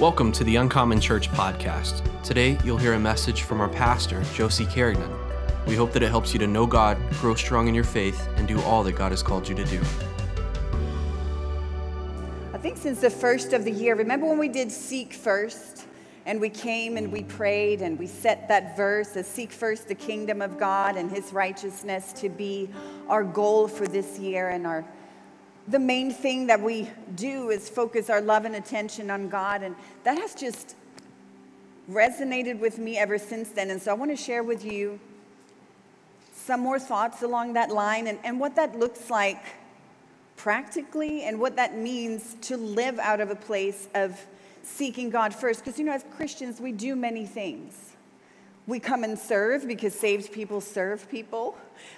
Welcome to the Uncommon Church podcast. Today, you'll hear a message from our pastor, Josie Carignan. We hope that it helps you to know God, grow strong in your faith, and do all that God has called you to do. I think since the first of the year, remember when we did Seek First? And we came and we prayed and we set that verse as seek first the kingdom of God and his righteousness to be our goal for this year and our the main thing that we do is focus our love and attention on God. And that has just resonated with me ever since then. And so I want to share with you some more thoughts along that line and, and what that looks like practically and what that means to live out of a place of seeking God first. Because, you know, as Christians, we do many things. We come and serve because saved people serve people.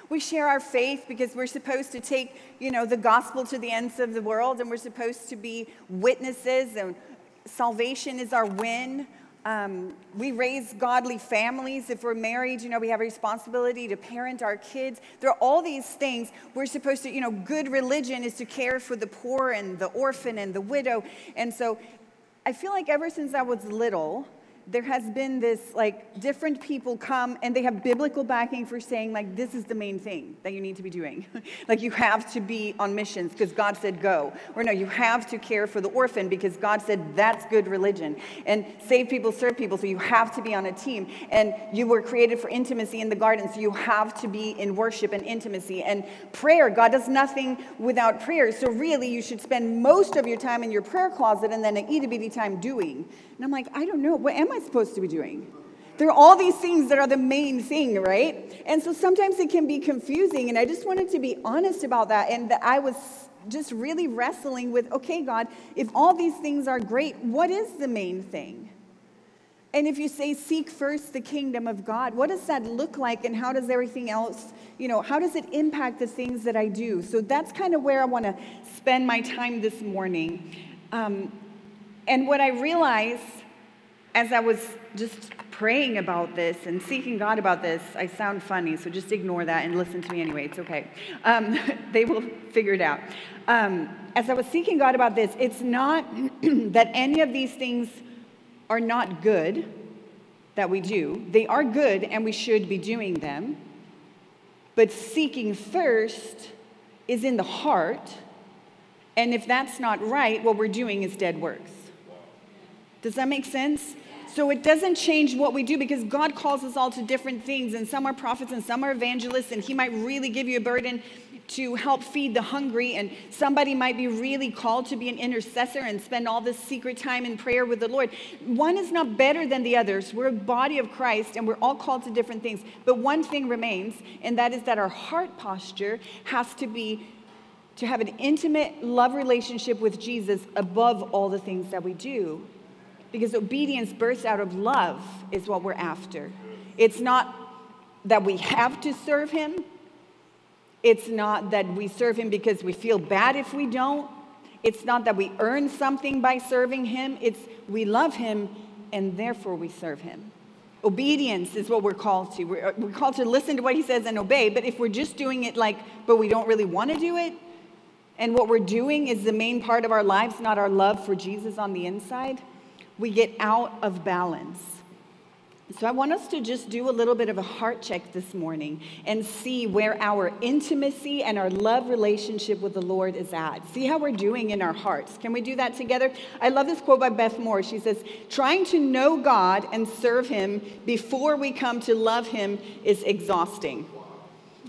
We share our faith because we're supposed to take, you know, the gospel to the ends of the world and we're supposed to be witnesses and salvation is our win. Um, we raise godly families. If we're married, you know, we have a responsibility to parent our kids. There are all these things we're supposed to, you know, good religion is to care for the poor and the orphan and the widow. And so I feel like ever since I was little, there has been this like different people come and they have biblical backing for saying like this is the main thing that you need to be doing. Like you have to be on missions because god said go. Or no you have to care for the orphan because god said that's good religion. And save people serve people. So you have to be on a team. And you were created for intimacy in the garden so you have to be in worship and intimacy. And prayer god does nothing without prayer. So really you should spend most of your time in your prayer closet and then an itty bitty time doing and I'm like, I don't know. What am I supposed to be doing? There are all these things that are the main thing, right? And so sometimes it can be confusing. And I just wanted to be honest about that. And that I was just really wrestling with okay, God, if all these things are great, what is the main thing? And if you say, seek first the kingdom of God, what does that look like? And how does everything else, you know, how does it impact the things that I do? So that's kind of where I want to spend my time this morning. Um, and what I realized as I was just praying about this and seeking God about this, I sound funny, so just ignore that and listen to me anyway. It's okay. Um, they will figure it out. Um, as I was seeking God about this, it's not that any of these things are not good that we do. They are good and we should be doing them. But seeking first is in the heart. And if that's not right, what we're doing is dead works. Does that make sense? So it doesn't change what we do because God calls us all to different things, and some are prophets and some are evangelists, and He might really give you a burden to help feed the hungry, and somebody might be really called to be an intercessor and spend all this secret time in prayer with the Lord. One is not better than the others. We're a body of Christ, and we're all called to different things. But one thing remains, and that is that our heart posture has to be to have an intimate love relationship with Jesus above all the things that we do because obedience births out of love is what we're after. It's not that we have to serve him. It's not that we serve him because we feel bad if we don't. It's not that we earn something by serving him. It's we love him and therefore we serve him. Obedience is what we're called to. We're, uh, we're called to listen to what he says and obey. But if we're just doing it like, but we don't really want to do it, and what we're doing is the main part of our lives, not our love for Jesus on the inside, we get out of balance. So, I want us to just do a little bit of a heart check this morning and see where our intimacy and our love relationship with the Lord is at. See how we're doing in our hearts. Can we do that together? I love this quote by Beth Moore. She says, Trying to know God and serve Him before we come to love Him is exhausting.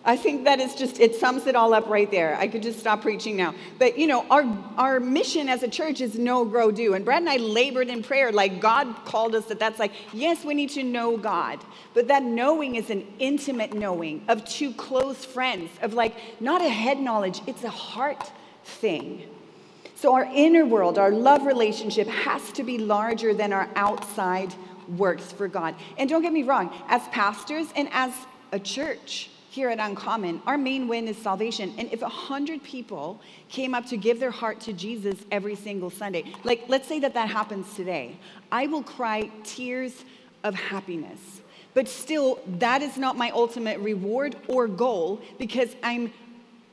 I think that is just, it sums it all up right there. I could just stop preaching now. But, you know, our, our mission as a church is know, grow, do. And Brad and I labored in prayer, like God called us that that's like, yes, we need to know God. But that knowing is an intimate knowing of two close friends, of like, not a head knowledge, it's a heart thing. So our inner world, our love relationship has to be larger than our outside works for God. And don't get me wrong, as pastors and as a church, here at Uncommon, our main win is salvation. And if 100 people came up to give their heart to Jesus every single Sunday, like let's say that that happens today, I will cry tears of happiness. But still, that is not my ultimate reward or goal because I'm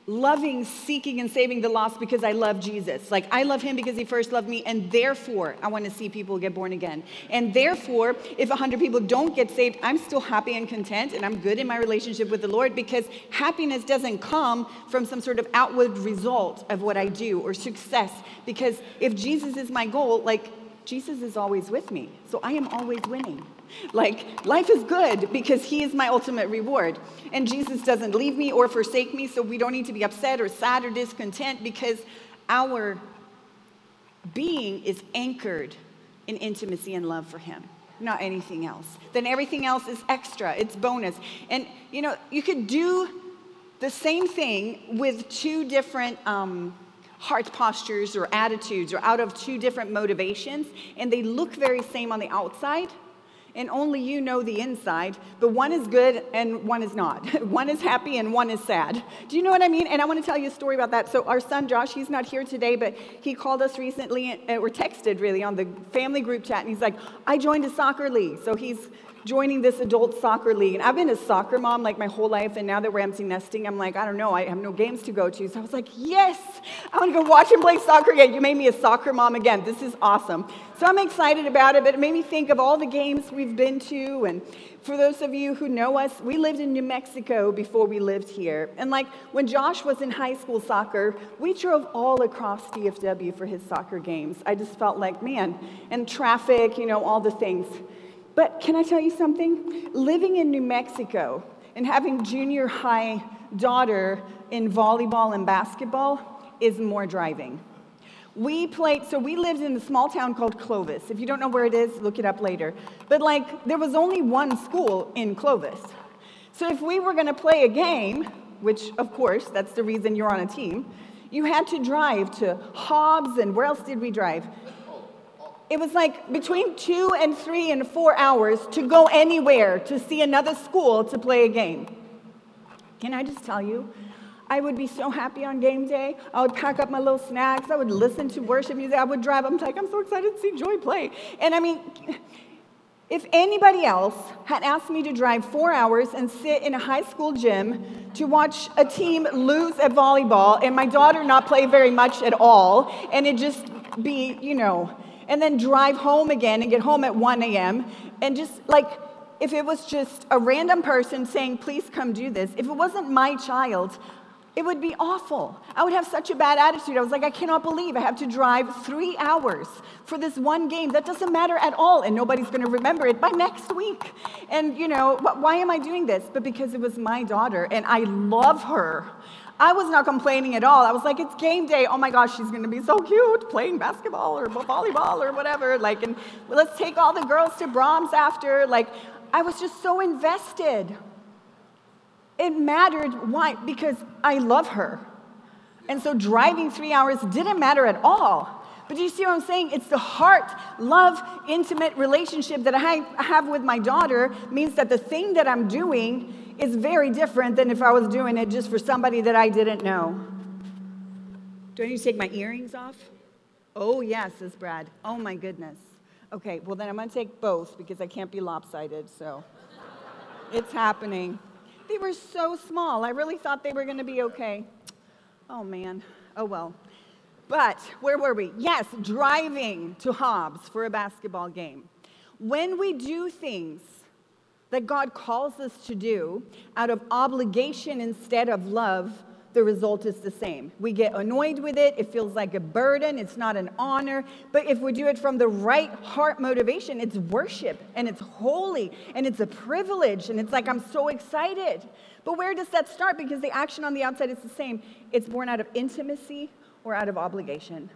loving, seeking, and saving the lost because I love Jesus. Like, I love him because he first loved me, and therefore, I want to see people get born again. And therefore, if 100 people don't get saved, I'm still happy and content, and I'm good in my relationship with the Lord because happiness doesn't come from some sort of outward result of what I do or success. Because if Jesus is my goal, like, Jesus is always with me. So I am always winning. Like, life is good because He is my ultimate reward. And Jesus doesn't leave me or forsake me, so we don't need to be upset or sad or discontent because our being is anchored in intimacy and love for Him, not anything else. Then everything else is extra, it's bonus. And, you know, you could do the same thing with two different. Um, heart postures or attitudes or out of two different motivations and they look very same on the outside and only you know the inside, but one is good and one is not. one is happy and one is sad. Do you know what I mean? And I want to tell you a story about that. So, our son Josh, he's not here today, but he called us recently, uh, or texted really, on the family group chat, and he's like, I joined a soccer league. So, he's joining this adult soccer league. And I've been a soccer mom like my whole life, and now that we're empty nesting, I'm like, I don't know, I have no games to go to. So I was like, yes, I want to go watch him play soccer again. You made me a soccer mom again. This is awesome. So I'm excited about it, but it made me think of all the games we've been to. And for those of you who know us, we lived in New Mexico before we lived here. And like when Josh was in high school soccer, we drove all across DFW for his soccer games. I just felt like, man, and traffic, you know, all the things. But can I tell you something? Living in New Mexico and having junior high daughter in volleyball and basketball is more driving. We played, so we lived in a small town called Clovis. If you don't know where it is, look it up later. But like, there was only one school in Clovis. So if we were gonna play a game, which of course, that's the reason you're on a team, you had to drive to Hobbs and where else did we drive? It was like between two and three and four hours to go anywhere to see another school to play a game. Can I just tell you? I would be so happy on game day. I would pack up my little snacks. I would listen to worship music. I would drive. I'm like, I'm so excited to see Joy play. And I mean, if anybody else had asked me to drive four hours and sit in a high school gym to watch a team lose at volleyball and my daughter not play very much at all, and it just be, you know, and then drive home again and get home at 1 a.m. And just like, if it was just a random person saying, please come do this, if it wasn't my child, it would be awful. I would have such a bad attitude. I was like, I cannot believe I have to drive three hours for this one game. That doesn't matter at all, and nobody's going to remember it by next week. And, you know, why am I doing this? But because it was my daughter, and I love her. I was not complaining at all. I was like, it's game day. Oh my gosh, she's gonna be so cute playing basketball or volleyball or whatever. Like, and let's take all the girls to Braum's after. Like, I was just so invested. It mattered. Why? Because I love her. And so driving three hours didn't matter at all. But do you see what I'm saying? It's the heart, love, intimate relationship that I have with my daughter means that the thing that I'm doing is very different than if I was doing it just for somebody that I didn't know. Do I need to take my earrings off? Oh, yes, says Brad. Oh, my goodness. Okay, well, then I'm going to take both because I can't be lopsided, so it's happening. They were so small. I really thought they were going to be okay. Oh, man. Oh, well. But where were we? Yes, driving to Hobbs for a basketball game. When we do things that God calls us to do out of obligation instead of love, the result is the same. We get annoyed with it, it feels like a burden, it's not an honor. But if we do it from the right heart motivation, it's worship and it's holy and it's a privilege and it's like, I'm so excited. But where does that start? Because the action on the outside is the same. It's born out of intimacy or out of obligation.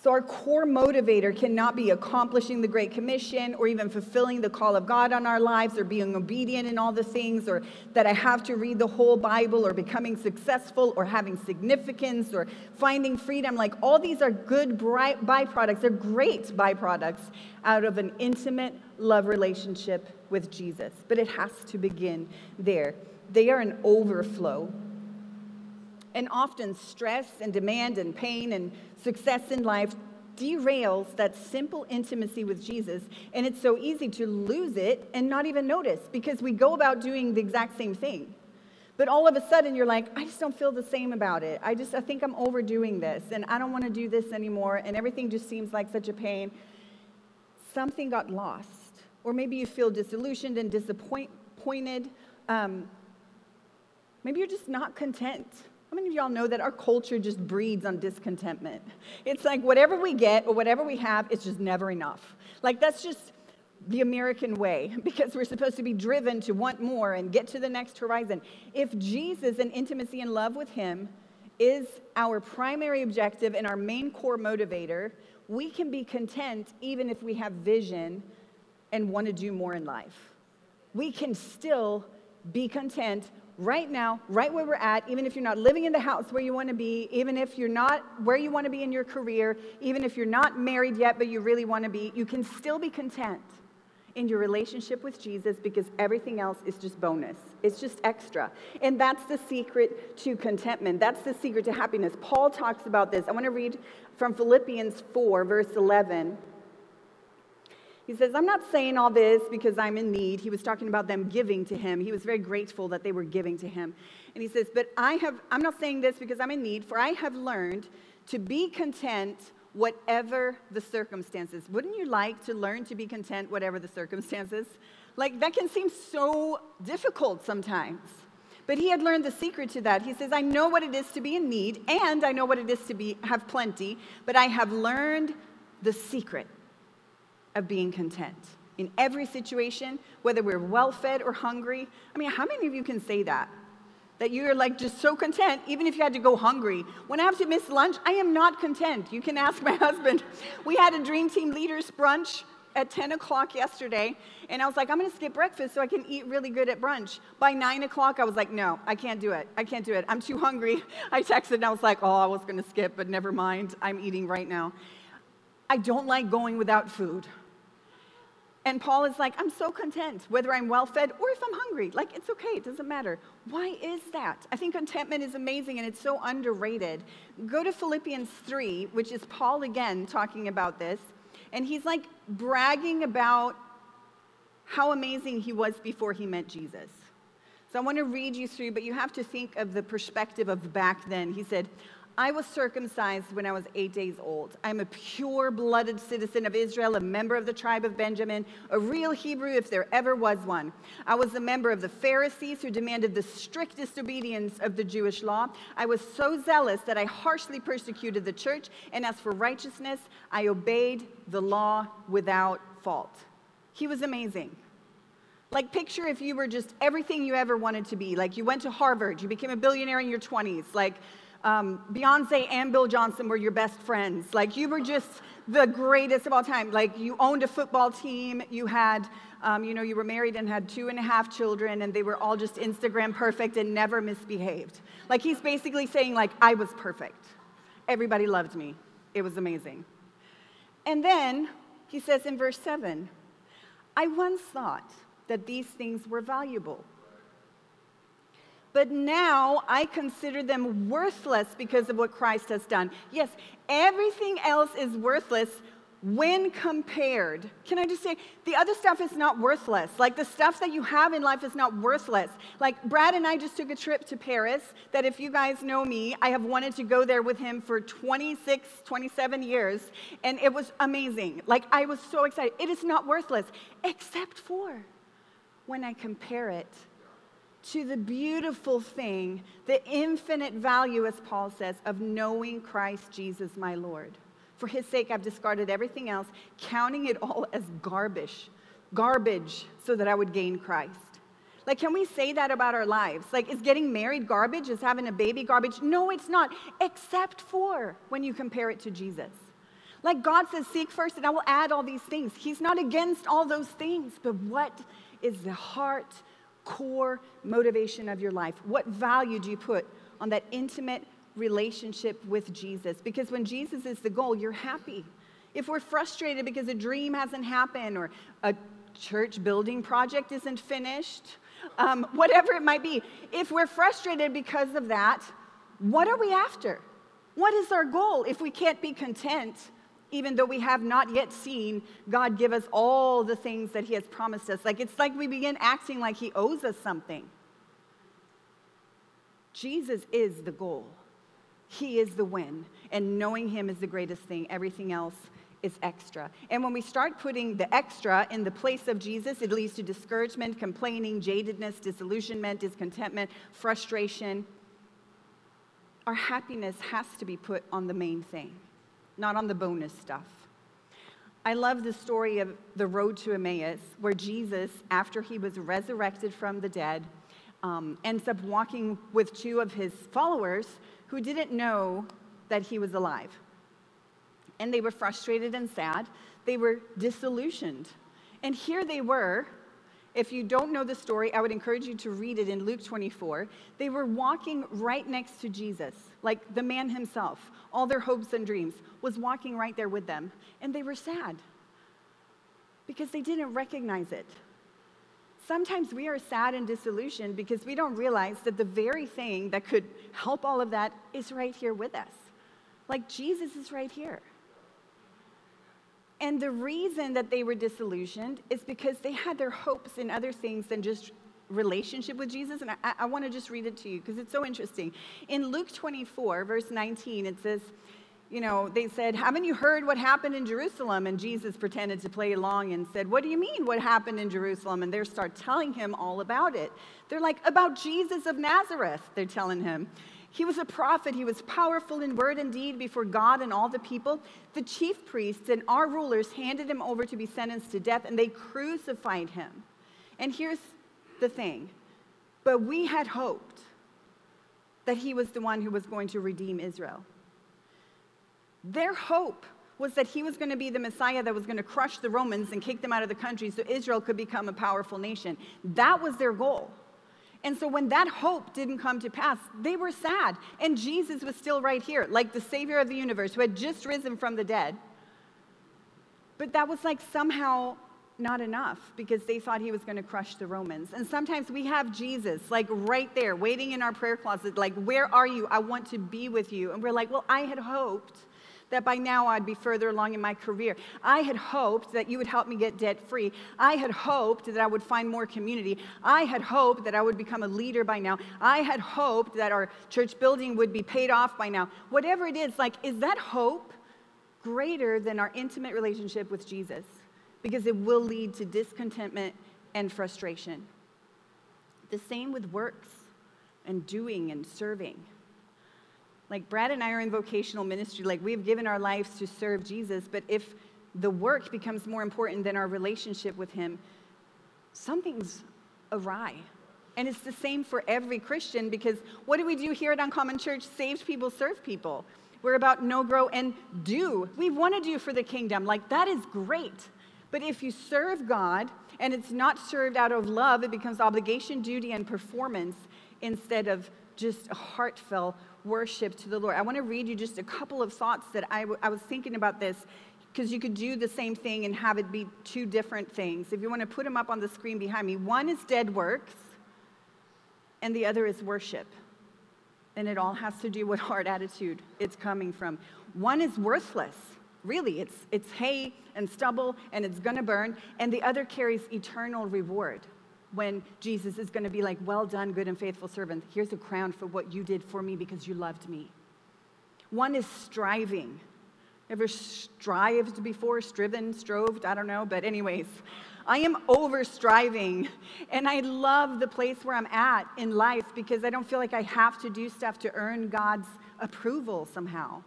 So, our core motivator cannot be accomplishing the Great Commission or even fulfilling the call of God on our lives or being obedient in all the things or that I have to read the whole Bible or becoming successful or having significance or finding freedom. Like, all these are good byproducts. They're great byproducts out of an intimate love relationship with Jesus. But it has to begin there. They are an overflow and often stress and demand and pain and success in life derails that simple intimacy with Jesus. And it's so easy to lose it and not even notice because we go about doing the exact same thing. But all of a sudden you're like, I just don't feel the same about it. I just I think I'm overdoing this and I don't want to do this anymore and everything just seems like such a pain. Something got lost. Or maybe you feel disillusioned and disappointed. Um, maybe you're just not content. How many of y'all know that our culture just breeds on discontentment? It's like whatever we get or whatever we have, it's just never enough. Like that's just the American way because we're supposed to be driven to want more and get to the next horizon. If Jesus and intimacy and love with Him is our primary objective and our main core motivator, we can be content even if we have vision and want to do more in life. We can still be content right now, right where we're at, even if you're not living in the house where you want to be, even if you're not where you want to be in your career, even if you're not married yet, but you really want to be, you can still be content in your relationship with Jesus because everything else is just bonus. It's just extra. And that's the secret to contentment. That's the secret to happiness. Paul talks about this. I want to read from Philippians 4, verse 11. He says, I'm not saying all this because I'm in need. He was talking about them giving to him. He was very grateful that they were giving to him. And he says, But I have, I'm not saying this because I'm in need, for I have learned to be content whatever the circumstances. Wouldn't you like to learn to be content whatever the circumstances? Like, that can seem so difficult sometimes. But he had learned the secret to that. He says, I know what it is to be in need, and I know what it is to be, have plenty, but I have learned the secret of being content in every situation, whether we're well fed or hungry. I mean, how many of you can say that? That you're like just so content, even if you had to go hungry. When I have to miss lunch, I am not content. You can ask my husband. We had a Dream Team Leaders brunch at 10 o'clock yesterday, and I was like, I'm gonna skip breakfast so I can eat really good at brunch. By 9 o'clock, I was like, no, I can't do it. I can't do it. I'm too hungry. I texted and I was like, oh, I was gonna skip, but never mind. I'm eating right now. I don't like going without food. And Paul is like, I'm so content, whether I'm well fed or if I'm hungry. Like, it's okay, it doesn't matter. Why is that? I think contentment is amazing and it's so underrated. Go to Philippians 3, which is Paul again talking about this. And he's like bragging about how amazing he was before he met Jesus. So I want to read you through, but you have to think of the perspective of back then. He said, I was circumcised when I was eight days old. I'm a pure blooded citizen of Israel, a member of the tribe of Benjamin, a real Hebrew if there ever was one. I was a member of the Pharisees who demanded the strictest obedience of the Jewish law. I was so zealous that I harshly persecuted the church, and as for righteousness, I obeyed the law without fault. He was amazing. Like, picture if you were just everything you ever wanted to be. Like, you went to Harvard, you became a billionaire in your 20s. Like, um, Beyonce and Bill Johnson were your best friends. Like, you were just the greatest of all time. Like, you owned a football team, you had, um, you know, you were married and had two and a half children, and they were all just Instagram perfect and never misbehaved. Like, he's basically saying, like, I was perfect. Everybody loved me. It was amazing. And then he says in verse 7 I once thought that these things were valuable but now I consider them worthless because of what Christ has done. Yes, everything else is worthless when compared. Can I just say, the other stuff is not worthless. Like the stuff that you have in life is not worthless. Like Brad and I just took a trip to Paris that if you guys know me, I have wanted to go there with him for 26, 27 years, and it was amazing. Like I was so excited. It is not worthless, except for when I compare it to the beautiful thing, the infinite value, as Paul says, of knowing Christ Jesus my Lord. For his sake, I've discarded everything else, counting it all as garbage, garbage, so that I would gain Christ. Like, can we say that about our lives? Like, is getting married garbage? Is having a baby garbage? No, it's not, except for when you compare it to Jesus. Like, God says, Seek first, and I will add all these things. He's not against all those things, but what is the heart core motivation of your life? What value do you put on that intimate relationship with Jesus? Because when Jesus is the goal, you're happy. If we're frustrated because a dream hasn't happened or a church building project isn't finished, um, whatever it might be, if we're frustrated because of that, what are we after? What is our goal if we can't be content even though we have not yet seen God give us all the things that He has promised us. Like it's like we begin acting like He owes us something. Jesus is the goal. He is the win. And knowing Him is the greatest thing. Everything else is extra. And when we start putting the extra in the place of Jesus, it leads to discouragement, complaining, jadedness, disillusionment, discontentment, frustration. Our happiness has to be put on the main thing, not on the bonus stuff. I love the story of the road to Emmaus, where Jesus, after he was resurrected from the dead, um, ends up walking with two of his followers who didn't know that he was alive and they were frustrated and sad. They were disillusioned. And here they were. If you don't know the story, I would encourage you to read it in Luke 24. They were walking right next to Jesus, like the man himself. All their hopes and dreams was walking right there with them. And they were sad because they didn't recognize it. Sometimes we are sad and disillusioned because we don't realize that the very thing that could help all of that is right here with us. Like Jesus is right here. And the reason that they were disillusioned is because they had their hopes in other things than just relationship with Jesus. And I, I want to just read it to you because it's so interesting. In Luke 24, verse 19, it says, you know, they said, Haven't you heard what happened in Jerusalem? And Jesus pretended to play along and said, What do you mean, what happened in Jerusalem? And they start telling him all about it. They're like, About Jesus of Nazareth, they're telling him. He was a prophet. He was powerful in word and deed before God and all the people. The chief priests and our rulers handed him over to be sentenced to death, and they crucified him. And here's the thing but we had hoped that he was the one who was going to redeem Israel. Their hope was that he was going to be the Messiah that was going to crush the Romans and kick them out of the country so Israel could become a powerful nation. That was their goal. And so when that hope didn't come to pass, they were sad. And Jesus was still right here, like the Savior of the universe who had just risen from the dead. But that was like somehow not enough because they thought he was going to crush the Romans. And sometimes we have Jesus like right there, waiting in our prayer closet, like, Where are you? I want to be with you. And we're like, Well, I had hoped that by now I'd be further along in my career. I had hoped that you would help me get debt free. I had hoped that I would find more community. I had hoped that I would become a leader by now. I had hoped that our church building would be paid off by now. Whatever it is, like, is that hope greater than our intimate relationship with Jesus? Because it will lead to discontentment and frustration. The same with works and doing and serving. Like Brad and I are in vocational ministry, like we've given our lives to serve Jesus, but if the work becomes more important than our relationship with Him, something's awry. And it's the same for every Christian because what do we do here at Uncommon Church? Saved people serve people. We're about know grow, and do. We want to do for the kingdom. Like, that is great. But if you serve God and it's not served out of love, it becomes obligation, duty, and performance instead of just a heartfelt worship to the Lord. I want to read you just a couple of thoughts that I, w- I was thinking about this because you could do the same thing and have it be two different things. If you want to put them up on the screen behind me, one is dead works, and the other is worship. And it all has to do with heart attitude it's coming from. One is worthless. Really, it's, it's hay and stubble and it's gonna burn, and the other carries eternal reward when Jesus is going to be like, Well done, good and faithful servant. Here's a crown for what you did for me because you loved me. One is striving. Ever strived before? Striven, strove? I don't know. But, anyways, I am over striving. And I love the place where I'm at in life because I don't feel like I have to do stuff to earn God's approval somehow.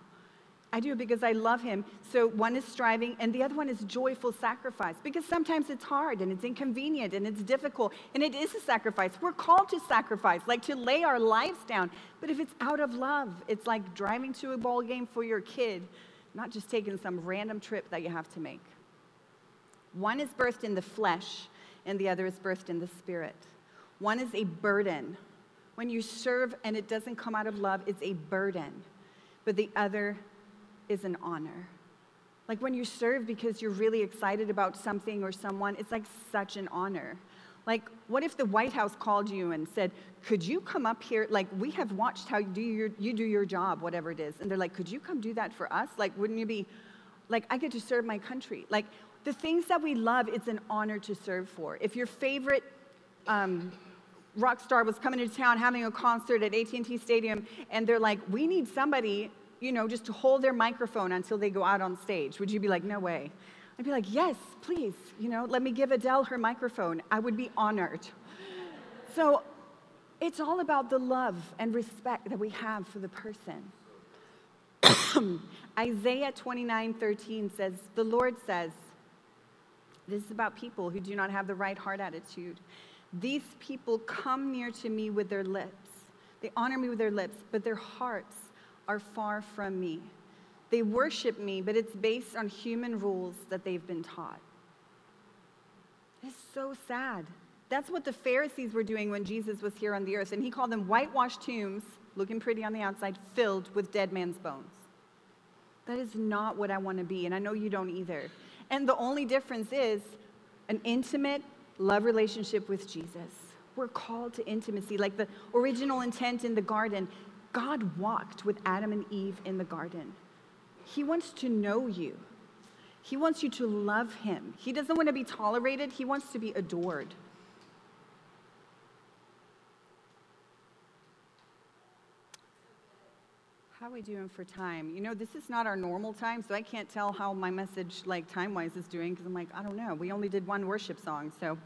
I do because I love him. So one is striving, and the other one is joyful sacrifice because sometimes it's hard and it's inconvenient and it's difficult, and it is a sacrifice. We're called to sacrifice, like to lay our lives down. But if it's out of love, it's like driving to a ball game for your kid, not just taking some random trip that you have to make. One is birthed in the flesh, and the other is birthed in the spirit. One is a burden. When you serve and it doesn't come out of love, it's a burden. But the other is an honor. Like when you serve because you're really excited about something or someone, it's like such an honor. Like, what if the White House called you and said, Could you come up here? Like, we have watched how you do your, you do your job, whatever it is. And they're like, Could you come do that for us? Like, wouldn't you be, like, I get to serve my country. Like, the things that we love, it's an honor to serve for. If your favorite um, rock star was coming to town having a concert at AT&T Stadium and they're like, "We need somebody, you know, just to hold their microphone until they go out on stage." Would you be like, "No way?" I'd be like, "Yes, please. You know, let me give Adele her microphone. I would be honored." So, it's all about the love and respect that we have for the person. Isaiah 29 13 says, The Lord says, this is about people who do not have the right heart attitude. These people come near to me with their lips. They honor me with their lips, but their hearts are far from me. They worship me, but it's based on human rules that they've been taught. It's so sad. That's what the Pharisees were doing when Jesus was here on the earth. And he called them whitewashed tombs, looking pretty on the outside, filled with dead man's bones. That is not what I want to be, and I know you don't either. And the only difference is an intimate love relationship with Jesus. We're called to intimacy. Like the original intent in the garden, God walked with Adam and Eve in the garden. He wants to know you. He wants you to love him. He doesn't want to be tolerated, he wants to be adored. How are we doing for time? You know, this is not our normal time, so I can't tell how my message, like time-wise, is doing because I'm like, I don't know. We only did one worship song, so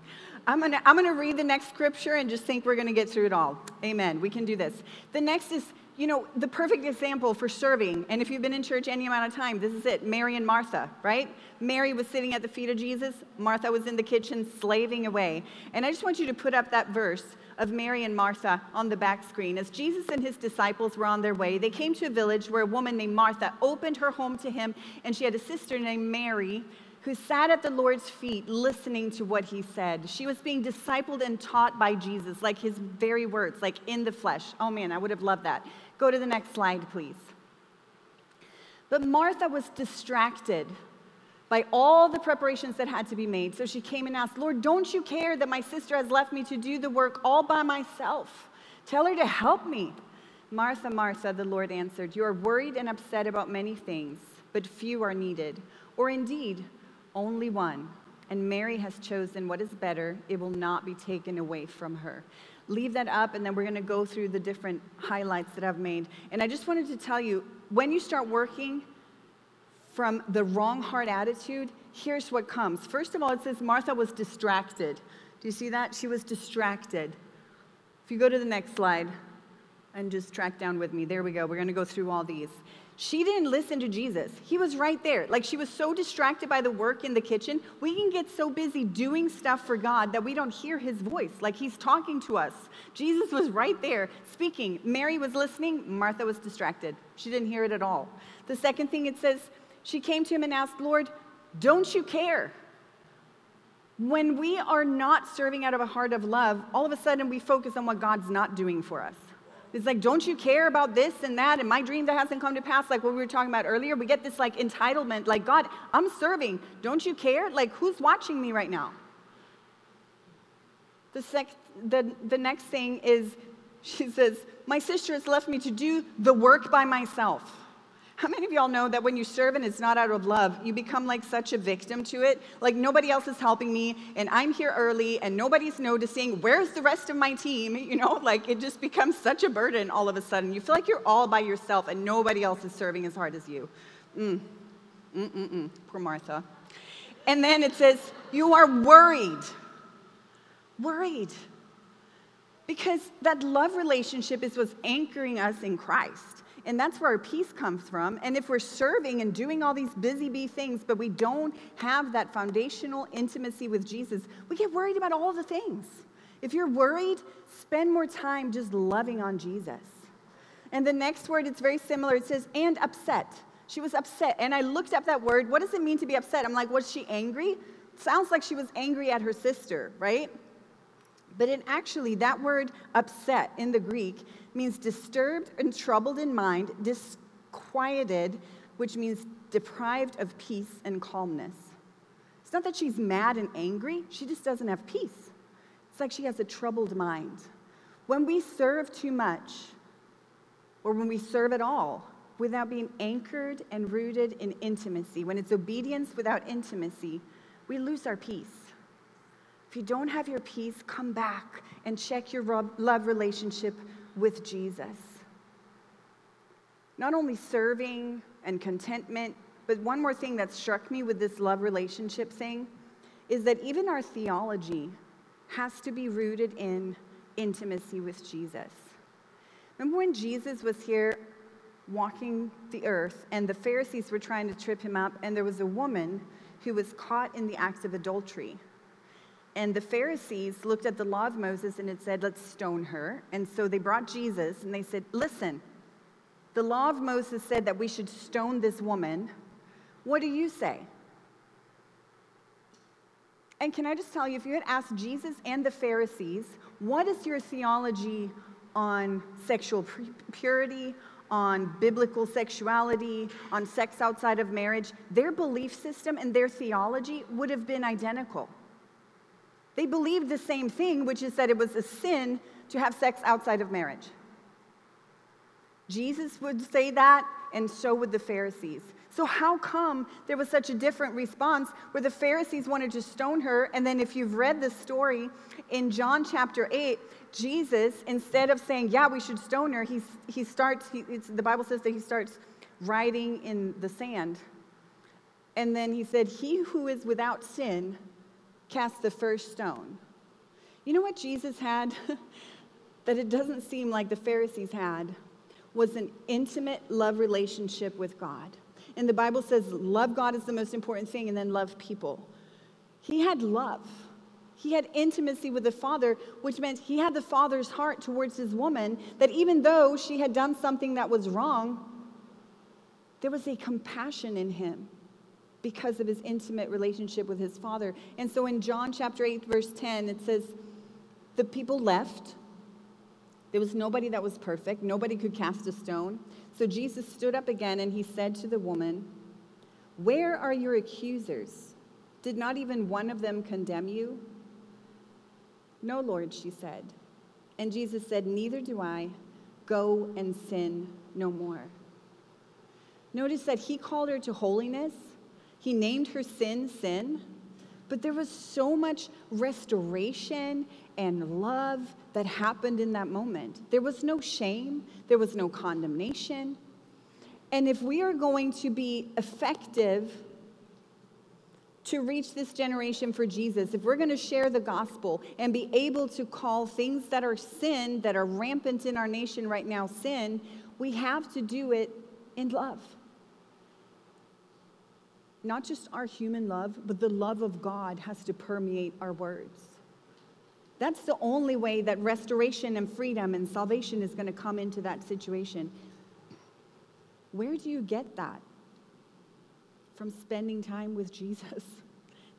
I'm gonna I'm gonna read the next scripture and just think we're gonna get through it all. Amen. We can do this. The next is, you know, the perfect example for serving. And if you've been in church any amount of time, this is it. Mary and Martha, right? Mary was sitting at the feet of Jesus. Martha was in the kitchen slaving away. And I just want you to put up that verse of Mary and Martha on the back screen. As Jesus and his disciples were on their way, they came to a village where a woman named Martha opened her home to him, and she had a sister named Mary who sat at the Lord's feet listening to what he said. She was being discipled and taught by Jesus, like his very words, like in the flesh. Oh man, I would have loved that. Go to the next slide, please. But Martha was distracted by all the preparations that had to be made. So she came and asked, Lord, don't you care that my sister has left me to do the work all by myself? Tell her to help me. Martha, Martha, the Lord answered, You are worried and upset about many things, but few are needed, or indeed, only one. And Mary has chosen what is better, it will not be taken away from her. Leave that up, and then we're going to go through the different highlights that I've made. And I just wanted to tell you when you start working, from the wrong heart attitude, here's what comes. First of all, it says Martha was distracted. Do you see that? She was distracted. If you go to the next slide and just track down with me, there we go. We're going to go through all these. She didn't listen to Jesus. He was right there. Like she was so distracted by the work in the kitchen. We can get so busy doing stuff for God that we don't hear his voice. Like he's talking to us. Jesus was right there speaking. Mary was listening. Martha was distracted. She didn't hear it at all. The second thing it says, she came to him and asked, Lord, don't you care? When we are not serving out of a heart of love, all of a sudden we focus on what God's not doing for us. It's like, don't you care about this and that and my dream that hasn't come to pass, like what we were talking about earlier? We get this like entitlement, like, God, I'm serving. Don't you care? Like, who's watching me right now? The, sec- the, the next thing is, she says, My sister has left me to do the work by myself. How many of y'all know that when you serve and it's not out of love, you become like such a victim to it? Like nobody else is helping me, and I'm here early, and nobody's noticing. Where's the rest of my team? You know, like it just becomes such a burden all of a sudden. You feel like you're all by yourself, and nobody else is serving as hard as you. Mm. Mm-mm-mm. Poor Martha. And then it says, You are worried. Worried. Because that love relationship is what's anchoring us in Christ. And that's where our peace comes from. And if we're serving and doing all these busy bee things, but we don't have that foundational intimacy with Jesus, we get worried about all the things. If you're worried, spend more time just loving on Jesus. And the next word, it's very similar. It says, and upset. She was upset. And I looked up that word. What does it mean to be upset? I'm like, was she angry? sounds like she was angry at her sister, right? But in actually, that word upset in the Greek means disturbed and troubled in mind, disquieted, which means deprived of peace and calmness. It's not that she's mad and angry, she just doesn't have peace. It's like she has a troubled mind. When we serve too much, or when we serve at all, without being anchored and rooted in intimacy, when it's obedience without intimacy, we lose our peace. If you don't have your peace, come back and check your love relationship with Jesus. Not only serving and contentment, but one more thing that struck me with this love relationship thing is that even our theology has to be rooted in intimacy with Jesus. Remember when Jesus was here walking the earth and the Pharisees were trying to trip him up, and there was a woman who was caught in the act of adultery. And the Pharisees looked at the law of Moses and it said, let's stone her. And so they brought Jesus and they said, listen, the law of Moses said that we should stone this woman. What do you say? And can I just tell you, if you had asked Jesus and the Pharisees, what is your theology on sexual purity, on biblical sexuality, on sex outside of marriage, their belief system and their theology would have been identical. They believed the same thing, which is that it was a sin to have sex outside of marriage. Jesus would say that, and so would the Pharisees. So, how come there was such a different response where the Pharisees wanted to stone her? And then, if you've read the story in John chapter 8, Jesus, instead of saying, Yeah, we should stone her, he, he starts, he, the Bible says that he starts writing in the sand. And then he said, He who is without sin cast the first stone. You know what Jesus had that it doesn't seem like the Pharisees had was an intimate love relationship with God. And the Bible says love God is the most important thing and then love people. He had love. He had intimacy with the Father, which meant he had the Father's heart towards his woman, that even though she had done something that was wrong, there was a compassion in him because of his intimate relationship with his father. And so in John chapter 8, verse 10, it says, The people left. There was nobody that was perfect, nobody could cast a stone. So Jesus stood up again and he said to the woman, Where are your accusers? Did not even one of them condemn you? No, Lord, she said. And Jesus said, Neither do I. Go and sin no more. Notice that he called her to holiness he named her sin, sin. But there was so much restoration and love that happened in that moment. There was no shame, there was no condemnation. And if we are going to be effective to reach this generation for Jesus, if we're going to share the gospel and be able to call things that are sin, that are rampant in our nation right now, sin, we have to do it in love not just our human love, but the love of God has to permeate our words. That's the only way that restoration and freedom and salvation is going to come into that situation. Where do you get that? From spending time with Jesus.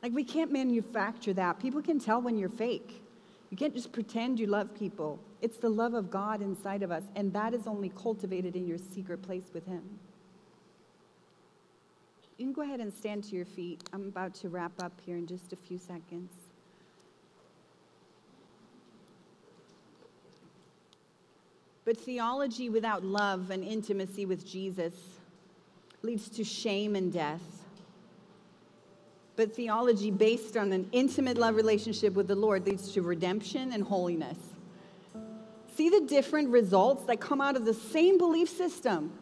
Like, we can't manufacture that. People can tell when you're fake. You can't just pretend you love people. It's the love of God inside of us, and that is only cultivated in your secret place with Him. You can go ahead and stand to your feet. I'm about to wrap up here in just a few seconds. But theology without love and intimacy with Jesus leads to shame and death. But theology based on an intimate love relationship with the Lord leads to redemption and holiness. See the different results that come out of the same belief system.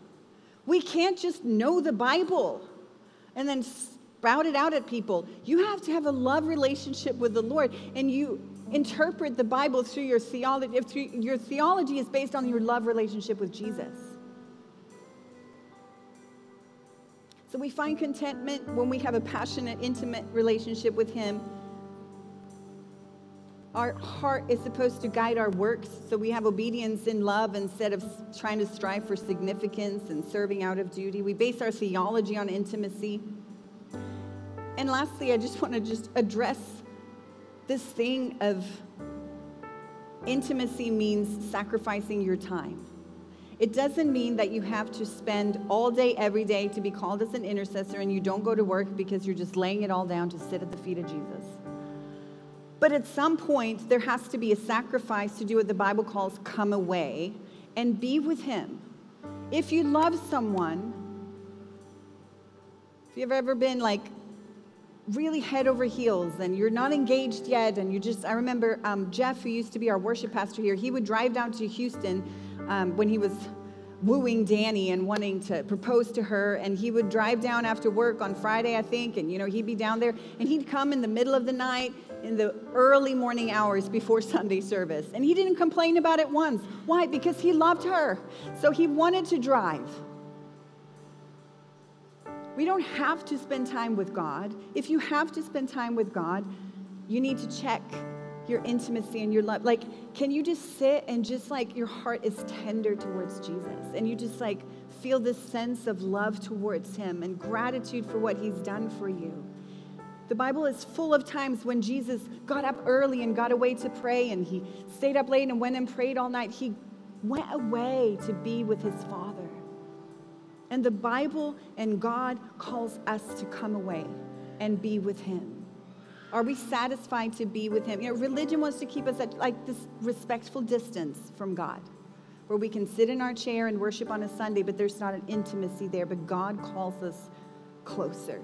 We can't just know the Bible and then sprout it out at people. You have to have a love relationship with the Lord, and you interpret the Bible through your theology. If your theology is based on your love relationship with Jesus. So we find contentment when we have a passionate, intimate relationship with Him. Our heart is supposed to guide our works, so we have obedience in love instead of trying to strive for significance and serving out of duty. We base our theology on intimacy. And lastly, I just want to just address this thing of intimacy means sacrificing your time. It doesn't mean that you have to spend all day, every day to be called as an intercessor and you don't go to work because you're just laying it all down to sit at the feet of Jesus. But at some point, there has to be a sacrifice to do what the Bible calls come away and be with Him. If you love someone, if you've ever been like really head over heels and you're not engaged yet and you just i remember um, jeff who used to be our worship pastor here he would drive down to houston um, when he was wooing danny and wanting to propose to her and he would drive down after work on friday i think and you know he'd be down there and he'd come in the middle of the night in the early morning hours before sunday service and he didn't complain about it once why because he loved her so he wanted to drive we don't have to spend time with God. If you have to spend time with God, you need to check your intimacy and your love. Like, can you just sit and just like your heart is tender towards Jesus and you just like feel this sense of love towards Him and gratitude for what He's done for you? The Bible is full of times when Jesus got up early and got away to pray and he stayed up late and went and prayed all night. He went away to be with his Father. And the Bible and God calls us to come away and be with Him. Are we satisfied to be with Him? You know, religion wants to keep us at like this respectful distance from God, where we can sit in our chair and worship on a Sunday, but there's not an intimacy there. But God calls us closer.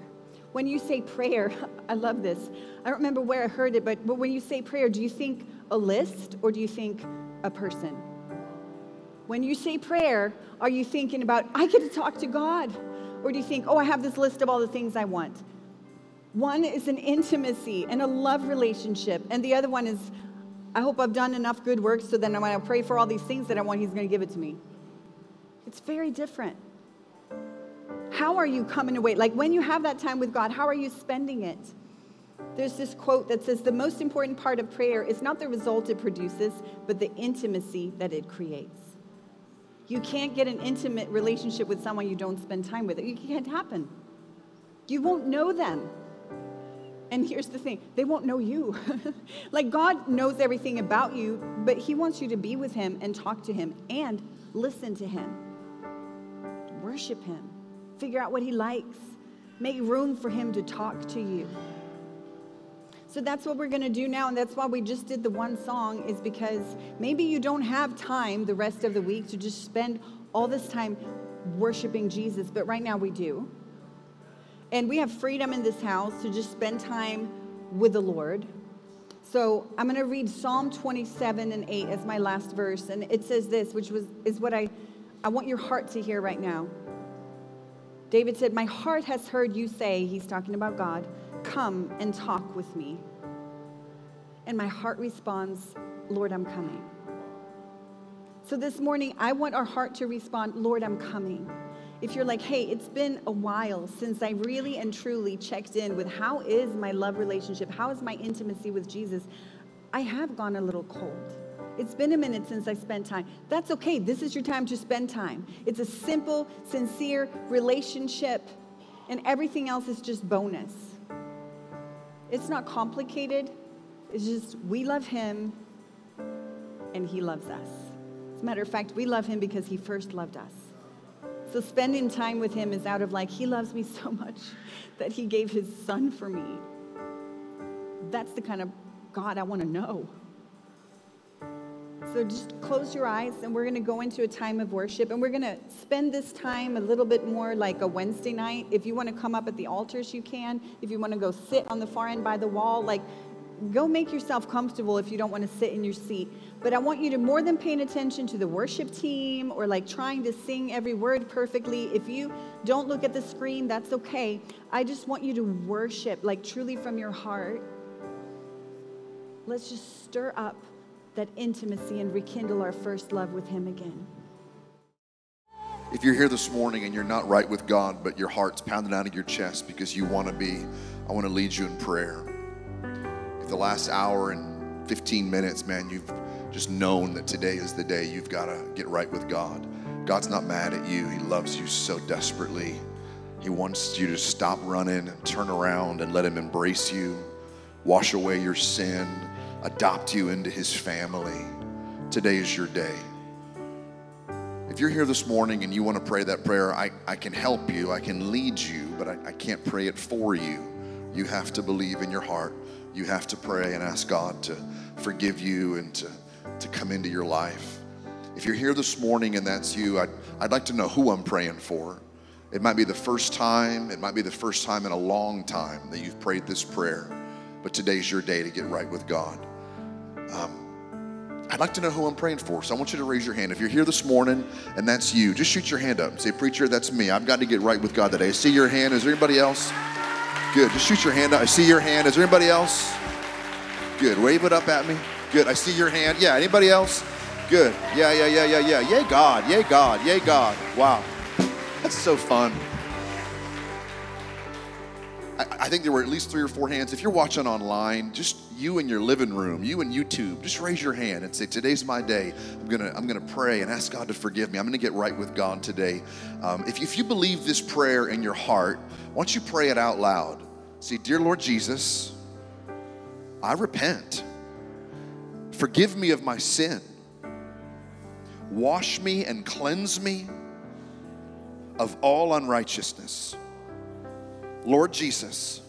When you say prayer, I love this. I don't remember where I heard it, but, but when you say prayer, do you think a list or do you think a person? When you say prayer, are you thinking about, I get to talk to God? Or do you think, oh, I have this list of all the things I want? One is an intimacy and a love relationship, and the other one is, I hope I've done enough good work so then when I pray for all these things that I want, He's going to give it to me. It's very different. How are you coming away? Like when you have that time with God, how are you spending it? There's this quote that says the most important part of prayer is not the result it produces, but the intimacy that it creates. You can't get an intimate relationship with someone you don't spend time with. It can't happen. You won't know them. And here's the thing they won't know you. like God knows everything about you, but He wants you to be with Him and talk to Him and listen to Him, worship Him, figure out what He likes, make room for Him to talk to you. So that's what we're going to do now. And that's why we just did the one song, is because maybe you don't have time the rest of the week to just spend all this time worshiping Jesus, but right now we do. And we have freedom in this house to just spend time with the Lord. So I'm going to read Psalm 27 and 8 as my last verse. And it says this, which was, is what I, I want your heart to hear right now. David said, My heart has heard you say, he's talking about God Come and talk with me. And my heart responds, Lord, I'm coming. So this morning, I want our heart to respond, Lord, I'm coming. If you're like, hey, it's been a while since I really and truly checked in with how is my love relationship, how is my intimacy with Jesus, I have gone a little cold. It's been a minute since I spent time. That's okay. This is your time to spend time. It's a simple, sincere relationship, and everything else is just bonus. It's not complicated. It's just we love him and he loves us. As a matter of fact, we love him because he first loved us. So spending time with him is out of like, he loves me so much that he gave his son for me. That's the kind of God I want to know. So just close your eyes and we're going to go into a time of worship and we're going to spend this time a little bit more like a Wednesday night. If you want to come up at the altars, you can. If you want to go sit on the far end by the wall, like go make yourself comfortable if you don't want to sit in your seat. But I want you to more than paying attention to the worship team or like trying to sing every word perfectly. If you don't look at the screen, that's okay. I just want you to worship like truly from your heart. Let's just stir up that intimacy and rekindle our first love with Him again. If you're here this morning and you're not right with God, but your heart's pounding out of your chest because you want to be, I want to lead you in prayer. If the last hour and 15 minutes, man, you've just known that today is the day you've got to get right with God. God's not mad at you, He loves you so desperately. He wants you to stop running and turn around and let Him embrace you, wash away your sin, adopt you into his family. Today is your day. If you're here this morning and you want to pray that prayer, I, I can help you, I can lead you, but I, I can't pray it for you. You have to believe in your heart. You have to pray and ask God to forgive you and to, to come into your life. If you're here this morning and that's you, I'd, I'd like to know who I'm praying for. It might be the first time, it might be the first time in a long time that you've prayed this prayer, but today's your day to get right with God. Um, I'd like to know who I'm praying for, so I want you to raise your hand. If you're here this morning and that's you, just shoot your hand up and say, Preacher, that's me. I've got to get right with God today. I see your hand. Is there anybody else? Good. Just shoot your hand up. I see your hand. Is there anybody else? Good. Wave it up at me. Good. I see your hand. Yeah. Anybody else? Good. Yeah, yeah, yeah, yeah, yeah. Yay, God. Yay, God. Yay, God. Wow. That's so fun. I, I think there were at least three or four hands. If you're watching online, just you in your living room, you in YouTube, just raise your hand and say, "Today's my day. I'm gonna, I'm gonna pray and ask God to forgive me. I'm gonna get right with God today." Um, if, if you believe this prayer in your heart, why don't you pray it out loud? Say, "Dear Lord Jesus, I repent. Forgive me of my sin. Wash me and cleanse me." of all unrighteousness. Lord Jesus,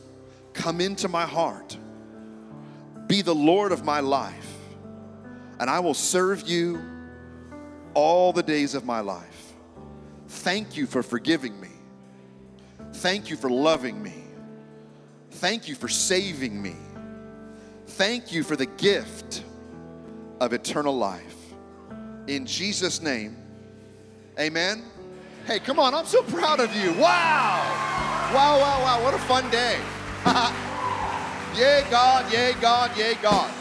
come into my heart. Be the Lord of my life, and I will serve you all the days of my life. Thank you for forgiving me. Thank you for loving me. Thank you for saving me. Thank you for the gift of eternal life. In Jesus' name, amen. Hey, come on, I'm so proud of you. Wow. Wow, wow, wow. What a fun day. yay, God, yay, God, yay, God.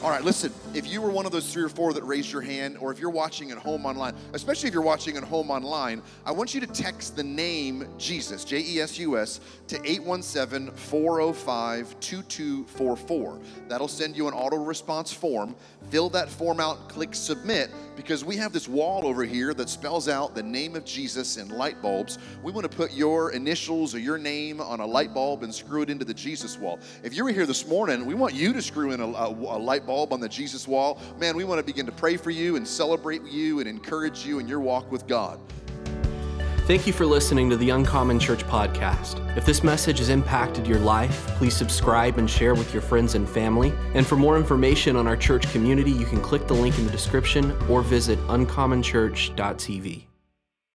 All right, listen, if you were one of those three or four that raised your hand, or if you're watching at home online, especially if you're watching at home online, I want you to text the name Jesus, J E S U S, to 817 405 2244. That'll send you an auto response form. Fill that form out, click submit, because we have this wall over here that spells out the name of Jesus in light bulbs. We want to put your initials or your name on a light bulb and screw it into the Jesus wall. If you were here this morning, we want you to screw in a, a, a light bulb on the Jesus wall. Man, we want to begin to pray for you and celebrate you and encourage you in your walk with God. Thank you for listening to the Uncommon Church podcast. If this message has impacted your life, please subscribe and share with your friends and family. And for more information on our church community, you can click the link in the description or visit uncommonchurch.tv.